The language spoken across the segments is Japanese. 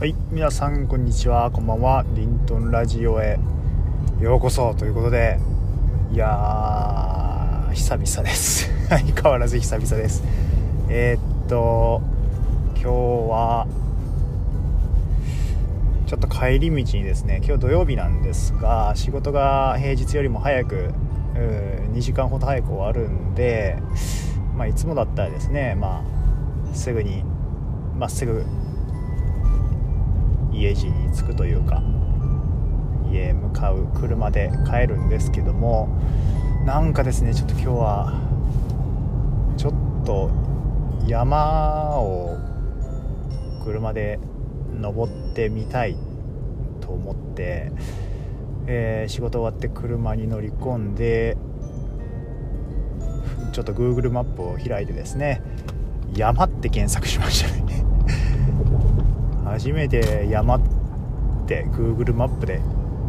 はい皆さんこんにちは。こんばんは。リントンラジオへ。ようこそということで。いやー久々です。相変わらず久々です。えー、っと今日はちょっと帰り道にですね今日土曜日なんですが仕事が平日よりも早く2時間ほど早く終わるんで、まあ、いつもだったらですね、まあ、すぐにまっすぐ家路に着くというか家へ向かう車で帰るんですけどもなんかですねちょっと今日はちょっと山を車で登ってみたいと思って、えー、仕事終わって車に乗り込んでちょっと Google マップを開いてですね山って検索しましたね。初めて山って Google マップで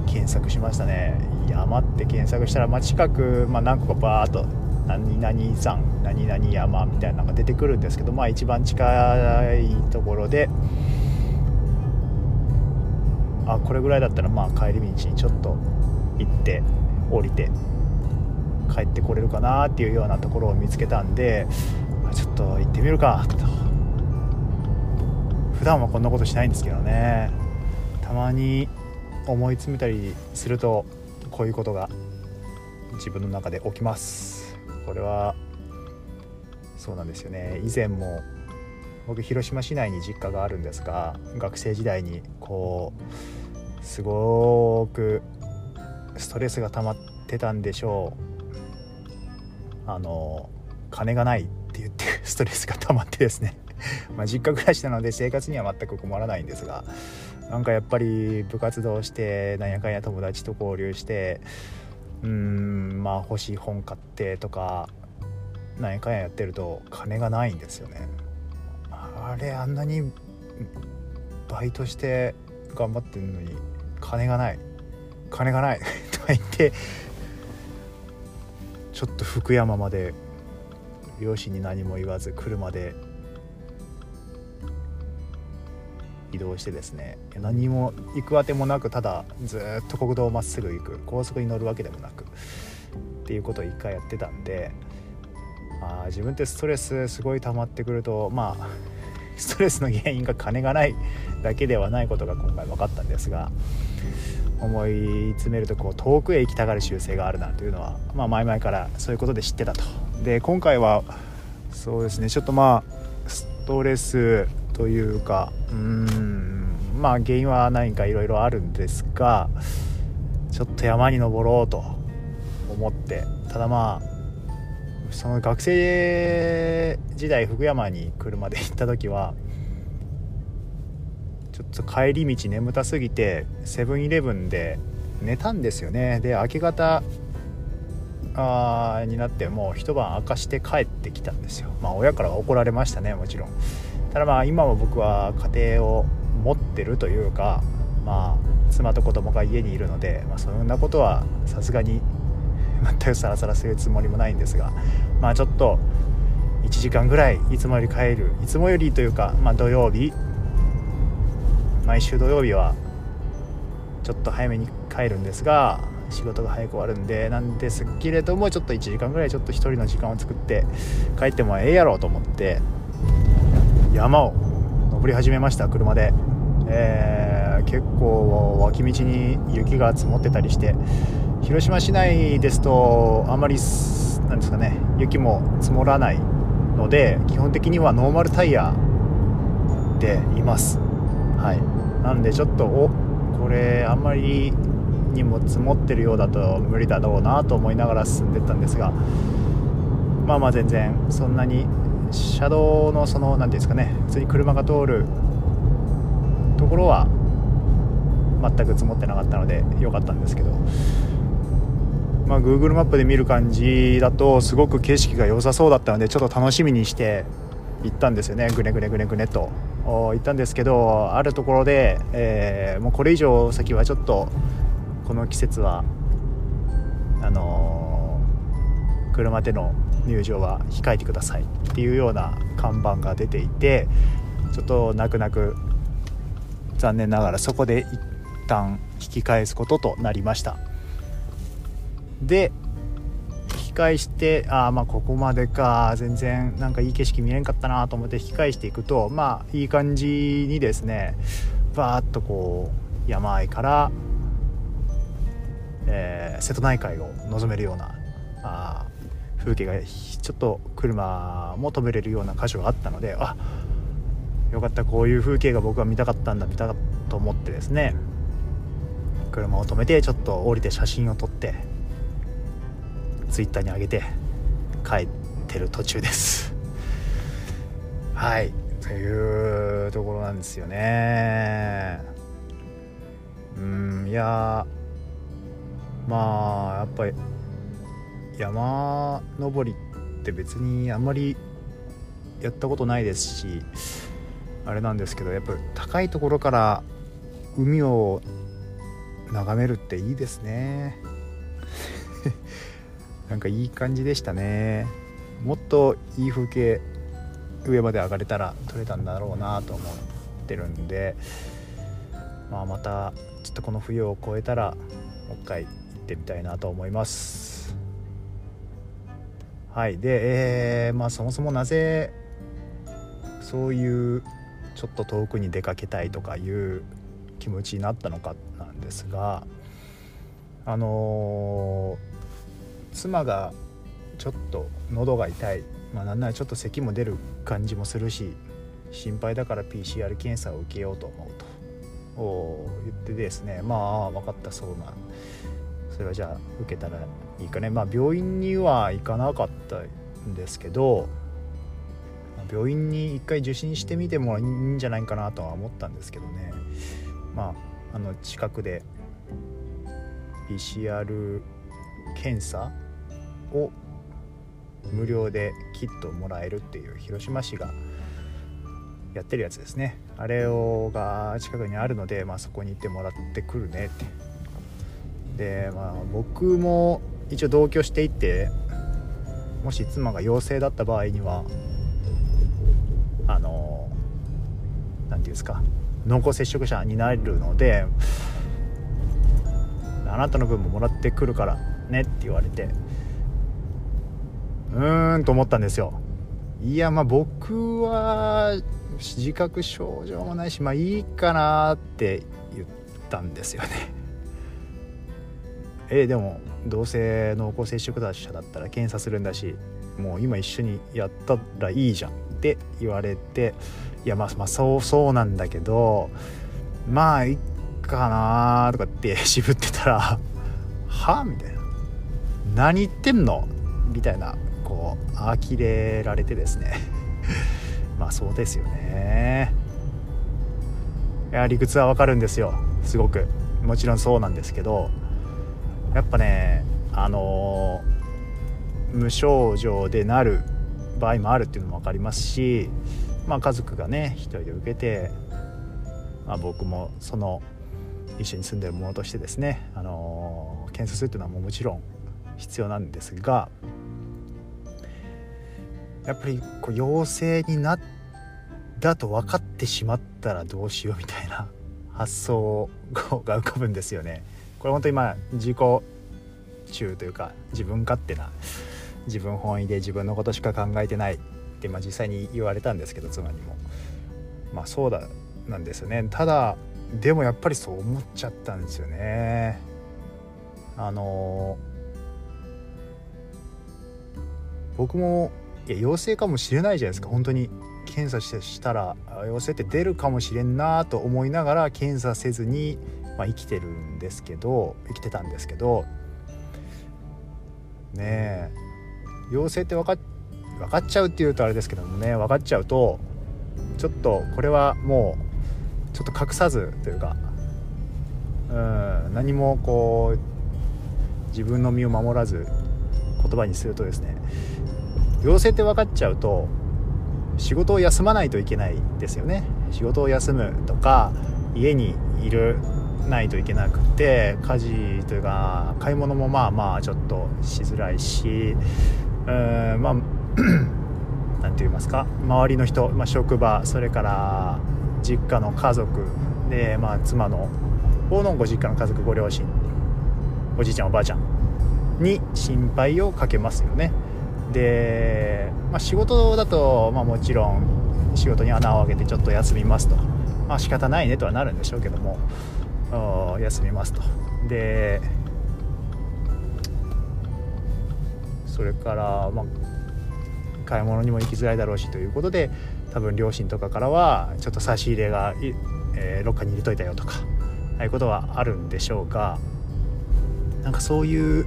検索しましたね。山って検索したら、まあ、近く、まあ、何個かバーっと何々山何々山みたいなのが出てくるんですけど、まあ、一番近いところであこれぐらいだったらまあ帰り道にちょっと行って降りて帰ってこれるかなっていうようなところを見つけたんでちょっと行ってみるかと。普段はこんなことしないんですけどね。たまに思い詰めたりするとこういうことが自分の中で起きます。これはそうなんですよね。以前も僕広島市内に実家があるんですが学生時代にこうすごくストレスが溜まってたんでしょう。あの金がないって言ってストレスが溜まってですね。まあ実家暮らしなので生活には全く困らないんですがなんかやっぱり部活動してなんやかんや友達と交流してうんまあ欲しい本買ってとかなんやかんややってると金がないんですよね。あれあんなにバイトして頑張ってるのに金がない。金がない。と言ってちょっと福山まで両親に何も言わず車で移動してですね何も行くあてもなくただずっと国道をまっすぐ行く高速に乗るわけでもなくっていうことを一回やってたんであ自分ってストレスすごい溜まってくるとまあ ストレスの原因が金がないだけではないことが今回分かったんですが思い詰めるとこう遠くへ行きたがる習性があるなというのは、まあ、前々からそういうことで知ってたと。で今回はそうですねちょっとまあストレスというかうんまあ原因は何かいろいろあるんですがちょっと山に登ろうと思ってただまあその学生時代福山に車で行った時はちょっと帰り道眠たすぎてセブンイレブンで寝たんですよね。で明け方あになってもう一晩明かして帰ってきたんですよ。まあ親からは怒られましたねもちろん。ただまあ今も僕は家庭を持ってるというかまあ妻と子供が家にいるので、まあ、そんなことはさすがに 全くさらさらするつもりもないんですがまあちょっと1時間ぐらいいつもより帰るいつもよりというか、まあ、土曜日毎週土曜日はちょっと早めに帰るんですが仕事が早く終わるんでなんですけれどもちょっと1時間ぐらいちょっと1人の時間を作って帰ってもええやろうと思って山を登り始めました車で、えー、結構脇道に雪が積もってたりして広島市内ですとあまりなんですかね雪も積もらないので基本的にはノーマルタイヤでいます。はい。なんでちょっとおこれあんまりにも積もってるようだと無理だろうなと思いながら進んでったんですがまあまあ全然そんなに車道のその何ていうんですかね普通に車が通るところは全く積もってなかったので良かったんですけどまあ、Google マップで見る感じだとすごく景色が良さそうだったのでちょっと楽しみにして行ったんですよねぐねぐねぐねぐねと。行ったんですけどあるところで、えー、もうこれ以上先はちょっとこの季節はあのー、車での入場は控えてくださいっていうような看板が出ていてちょっと泣く泣く残念ながらそこで一旦引き返すこととなりました。で引き返してああまあここまでか全然なんかいい景色見れんかったなと思って引き返していくとまあいい感じにですねバーッとこう山あいから、えー、瀬戸内海を望めるようなあ風景がちょっと車も止めれるような箇所があったのであよかったこういう風景が僕は見たかったんだ見たかと思ってですね車を止めてちょっと降りて写真を撮ってツイッターに上げて帰ってる途中です。はいというところなんですよね。うんいやまあやっぱり山登りって別にあんまりやったことないですしあれなんですけどやっぱり高いところから海を眺めるっていいですね。なんかいい感じでしたね。もっといい風景上まで上がれたら撮れたんだろうなと思ってるんで、まあ、またちょっとこの冬を越えたらもう一回ってみたいなと思います。はい。で、えー、まあそもそもなぜそういうちょっと遠くに出かけたいとかいう気持ちになったのかなんですがあのー、妻がちょっと喉が痛い、まあ、なんならちょっと咳も出る感じもするし心配だから PCR 検査を受けようと思うと。言ってですね。まあ分かったそうなそれはじゃあ受けたらいいかね。まあ病院には行かなかったんですけど病院に一回受診してみてもいいんじゃないかなとは思ったんですけどね。まああの近くで PCR 検査を無料でキットもらえるっていう広島市がやってるやつですね。あれをが近くにあるので、まあ、そこに行ってもらってくるねってでまあ僕も一応同居していてもし妻が陽性だった場合にはあの何て言うんですか濃厚接触者になるのであなたの分ももらってくるからねって言われてうーんと思ったんですよ。いやまあ僕は自覚症状もないしまあいいかなって言ったんですよね。えでもどうせ濃厚接触者だったら検査するんだしもう今一緒にやったらいいじゃんって言われていやまあまあそうそうなんだけどまあいっかなとかって 渋ってたら「は?」みたいな「何言ってんの?」みたいなこう呆れられてですね まあそうですよねいや理屈はわかるんですよすごくもちろんそうなんですけどやっぱねあの、無症状でなる場合もあるっていうのも分かりますし、まあ、家族がね一人で受けて、まあ、僕もその一緒に住んでる者としてですね、あの、検査するっていうのはももちろん必要なんですがやっぱりこう陽性になったと分かってしまったらどうしようみたいな発想が浮かぶんですよね。これ本当にまあ自己中というか自分勝手な自分本位で自分のことしか考えてないって、まあ、実際に言われたんですけど妻にも。まあそうだなんですよね。ただでもやっぱりそう思っちゃったんですよね。あの僕もいや陽性かもしれないじゃないですか。本当に検査してしたら陽性って出るかもしれんなと思いながら検査せずに、まあ、生きてるんですけど生きてたんですけどねえ陽性って分か分かっちゃうっていうとあれですけどもね分かっちゃうとちょっとこれはもうちょっと隠さずというかうん何もこう自分の身を守らず言葉にするとですね陽性って分かっちゃうと仕事を休まないといけないですよね。仕事を休むとか家にいるないといけなくて家事というか買い物もまあまあちょっとしづらいしうんまあ 何て言いますか周りの人、まあ、職場それから実家の家族でまあ妻の方のご実家の家族ご両親おじいちゃんおばあちゃんに心配をかけますよね。で、まあ、仕事だと、まあ、もちろん仕事に穴を開けてちょっと休みますと。まあ仕方ないねとはなるんでしょうけども。休みますと。でそれから、まあ、買い物にも行きづらいだろうしということで多分両親とかからはちょっと差し入れが、えー、ロッカーに入れといたよとかああいうことはあるんでしょうがなんかそういう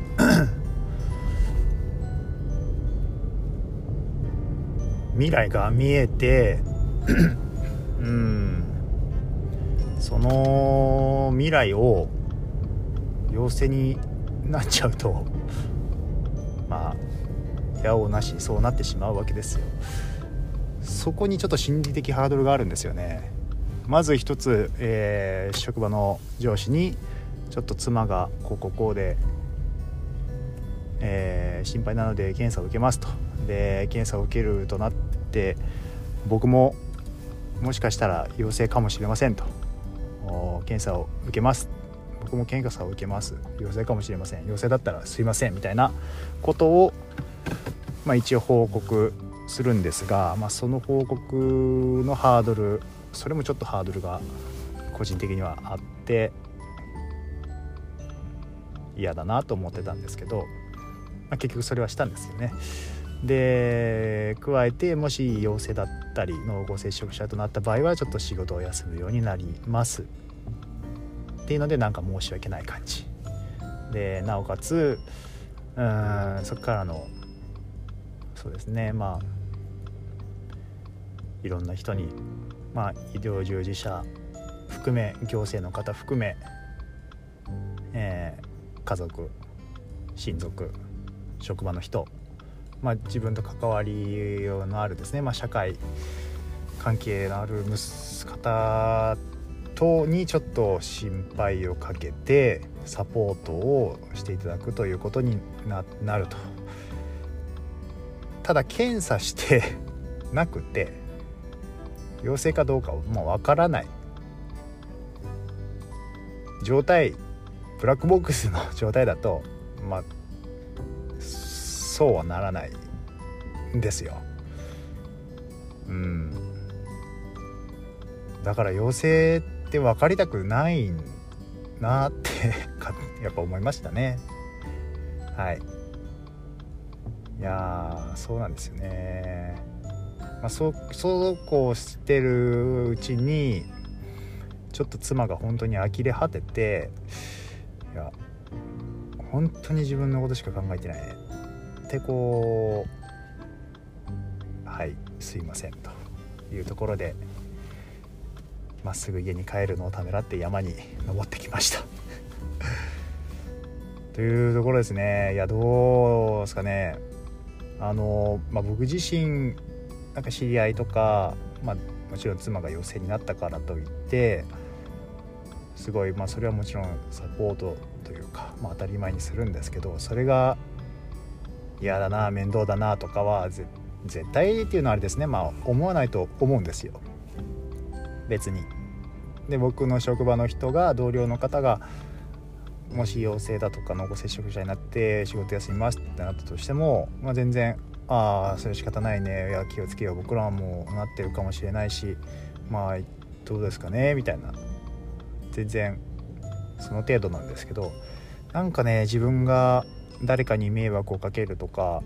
未来が見えてうんその未来を陽性になっちゃうと まあやおなしそうなってしまうわけですよ。そこにちょっと心理的ハードルがあるんですよね。まず一つ、えー、職場の上司にちょっと妻がこうこうこうで、えー、心配なので検査を受けますと。で検査を受けるとなって僕ももしかしたら陽性かもしれませんと。検査を受けます。僕も検査を受けます。陽性かもしれません。陽性だったらすいませんみたいなことを、まあ、一応報告するんですが、まあ、その報告のハードルそれもちょっとハードルが個人的にはあって嫌だなと思ってたんですけど、まあ、結局それはしたんですよね。で加えてもし陽性だったり濃厚接触者となった場合はちょっと仕事を休むようになります。っていうのでなんか申し訳ない感じ。でなおかつうんそこからのそうですねまあいろんな人に、まあ、医療従事者含め行政の方含め、えー、家族親族職場の人まあ、自分と関わりのあるですね、まあ、社会関係のある方とにちょっと心配をかけてサポートをしていただくということになると。ただ検査して なくて陽性かどうかもう分からない。状態ブラックボックスの状態だとまあそうはならないんですよ。うん。だから陽性って分かりたくないなってやっぱ思いましたね。はい。いやそうなんですよね。まあそそうこうしてるうちにちょっと妻が本当に呆れ果てていや本当に自分のことしか考えてない。ねってこうはいすいませんというところでまっすぐ家に帰るのをためらって山に登ってきました。というところですね。いやどうですかね。あの、まあ、僕自身なんか知り合いとか、まあ、もちろん妻が陽性になったからといってすごい、まあ、それはもちろんサポートというか、まあ、当たり前にするんですけどそれが嫌だな面倒だなとかは絶対っていうのはあれですね。まあ思わないと思うんですよ。別に。で僕の職場の人が同僚の方がもし陽性だとか濃厚接触者になって仕事休みますってなったとしても、まあ、全然ああそれ仕方ないね。いや気をつけよう。僕らはもうなってるかもしれないしまあどうですかね。みたいな。全然その程度なんですけど。なんかね自分が誰かに迷惑をかけるとか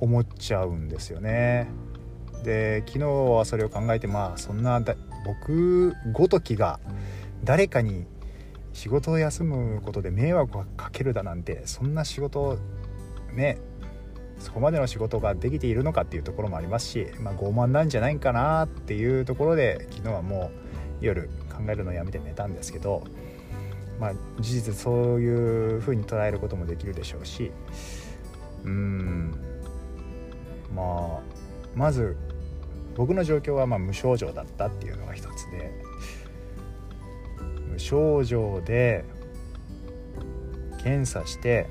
思っちゃうんですよね。で昨日はそれを考えてまあそんな僕ごときが誰かに仕事を休むことで迷惑をかけるだなんてそんな仕事ねそこまでの仕事ができているのかっていうところもありますし、まあ、傲慢なんじゃないかなっていうところで昨日はもう夜考えるのをやめて寝たんですけどまあ、事実そういうふうに捉えることもできるでしょうしうん。まあまず僕の状況はま無症状だったっていうのが一つで無症状で検査して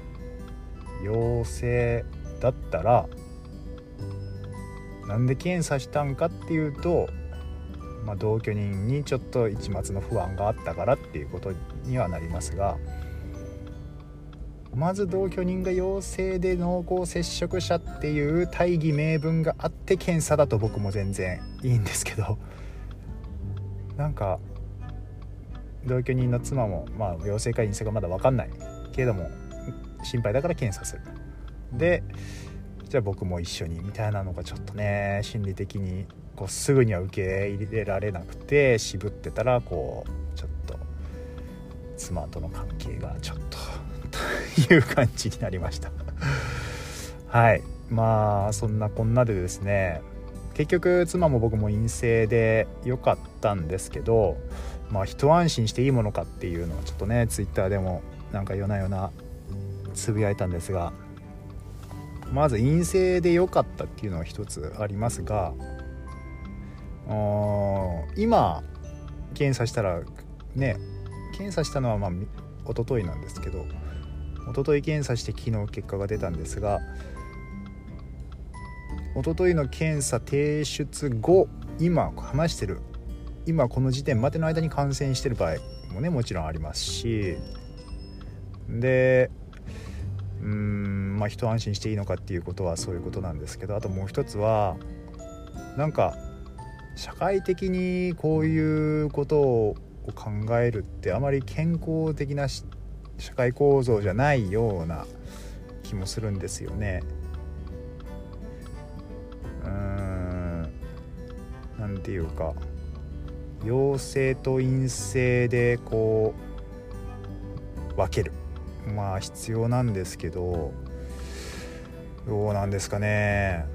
陽性だったらなんで検査したんかっていうとまあ、同居人にちょっと一末の不安があったからっていうことにはなりますがまず同居人が陽性で濃厚接触者っていう大義名分があって検査だと僕も全然いいんですけどなんか同居人の妻もまあ陽性か陰性かまだ分かんないけれども心配だから検査する。でじゃあ僕も一緒にみたいなのがちょっとね心理的にこうすぐには受け入れられなくて渋ってたらこうちょっと妻との関係がちょっとという感じになりました。はい。まあそんなこんなでですね結局妻も僕も陰性で良かったんですけどまあ一安心していいものかっていうのはちょっとね twitter でもなんか夜な夜なつぶやいたんですがまず陰性で良かったっていうのは一つありますが今検査したらね検査したのはまあ一昨日なんですけど一昨日検査して昨日結果が出たんですが一昨日の検査提出後今話してる今この時点までの間に感染してる場合もねもちろんありますしでうーんまあ一安心していいのかっていうことはそういうことなんですけどあともう一つはなんか社会的にこういうことを考えるってあまり健康的な社会構造じゃないような気もするんですよね。うんなんていうか陽性と陰性でこう分けるまあ必要なんですけどどうなんですかね。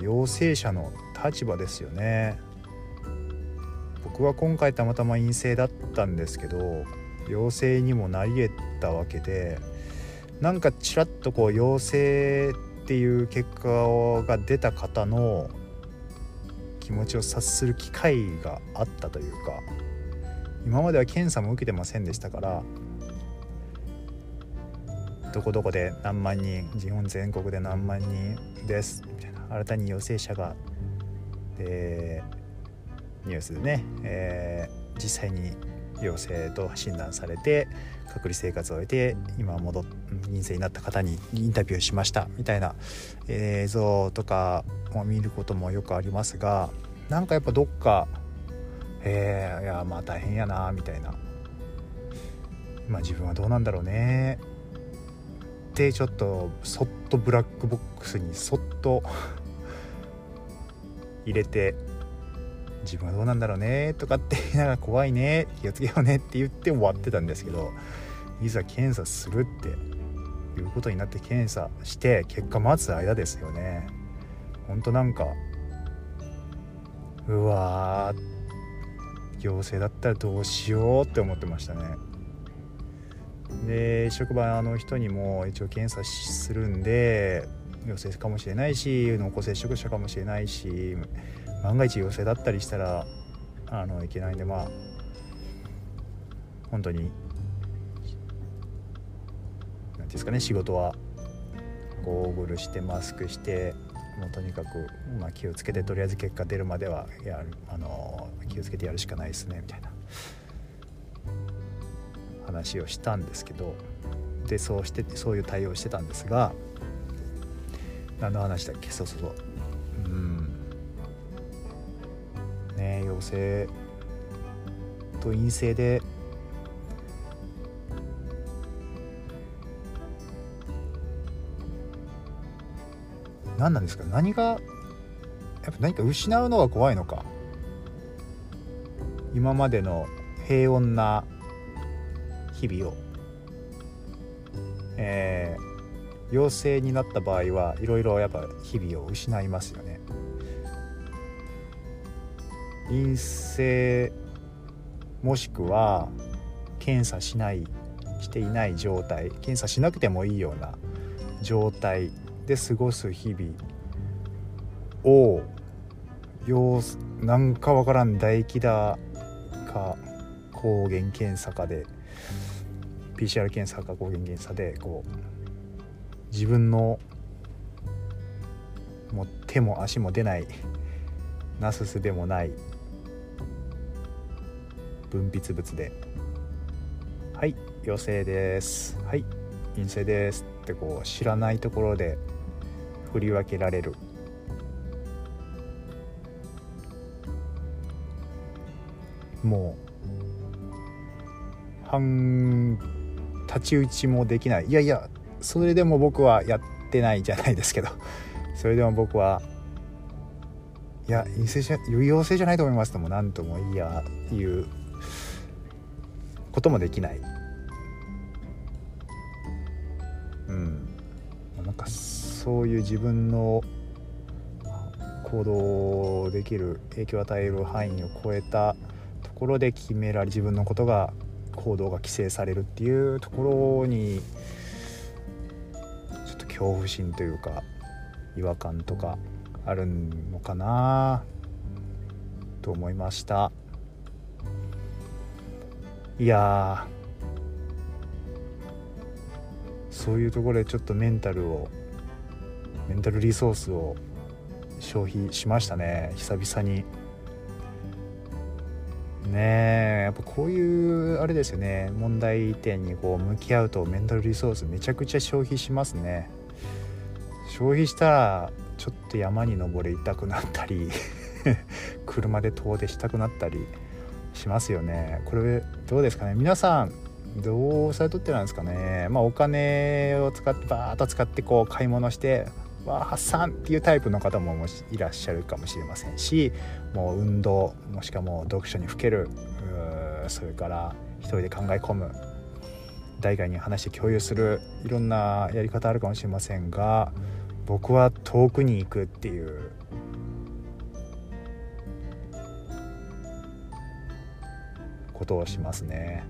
陽性者の立場ですよね。僕は今回たまたま陰性だったんですけど陽性にもなり得たわけでなんかちらっとこう陽性っていう結果が出た方の気持ちを察する機会があったというか今までは検査も受けてませんでしたからどこどこで何万人日本全国で何万人です。みたいな新たに陽性者が、え、ニュースでね、えー、実際に陽性と診断されて隔離生活を終えて今戻っ陰性になった方にインタビューしました。みたいな映像とかを見ることもよくありますがなんかやっぱどっかえー、いやまあ大変やなみたいな。ま自分はどうなんだろうね。ってちょっとそっとブラックボックスにそっと入れて自分はどうなんだろうねとかって言いながら怖いね気をつけようねって言って終わってたんですけどいざ検査するっていうことになって検査して結果待つ間ですよね。ほんとなんかうわ陽性だったらどうしようって思ってましたね。で職場の人にも一応検査するんで陽性かもしれないし濃厚接触者かもしれないし万が一陽性だったりしたらあのいけないんでまあ本当に何ですかね仕事はゴーグルしてマスクしてもうとにかく、まあ、気をつけてとりあえず結果出るまではやるあの気をつけてやるしかないですねみたいな。話をしたんですけどでそうしてそういう対応してたんですが何の話だっけ？そうそうそう。うん。ね陽性と陰性で何なんですか？何がやっぱ何か失うのが怖いのか。今までの平穏な日々を、えー、陽性になった場合はいろいろやっぱ日々を失いますよね。陰性もしくは検査しないしていない状態検査しなくてもいいような状態で過ごす日々を様なんかわからん唾液だか抗原検査かで PCR 検査か抗原検査でこう自分のもう手も足も出ないなすすべもない分泌物で「はい陽性です」「はい陰性です」ってこう知らないところで振り分けられる。もう半太刀打ちもできない。いやいやそれでも僕はやってないじゃないですけど。それでも僕はいや陰性じゃ陽性じゃないと思いますとも何ともいや言うこともできない。うん。なんかそういう自分の行動できる影響を与える範囲を超えたところで決められ自分のことが行動が規制されるっていうところにちょっと恐怖心というか違和感とかあるのかなと思いました。いやそういうところでちょっとメンタルをメンタルリソースを消費しましたね。久々にね。やっぱこういうあれですよね。問題点にこう向き合うとメンタルリソースめちゃくちゃ消費しますね。消費したらちょっと山に登りたくなったり 車で遠出したくなったりしますよね。これどうですかね。皆さんどうされとってなんですかね。まあお金を使ってバーッと使ってこう買い物してわ発散っていうタイプの方もいらっしゃるかもしれませんしもう運動もしくはもう読書にふけるそれから一人で考え込む代替に話して共有するいろんなやり方あるかもしれませんが僕は遠くに行くっていうことをしますね。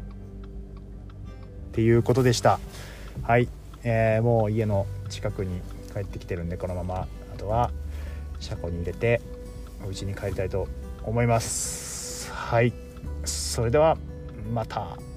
っていうことでしたはい、えー、もう家の近くに帰ってきてるんでこのまま。あとは車庫に入れてお家に帰りたいと思います。はい。それではまた。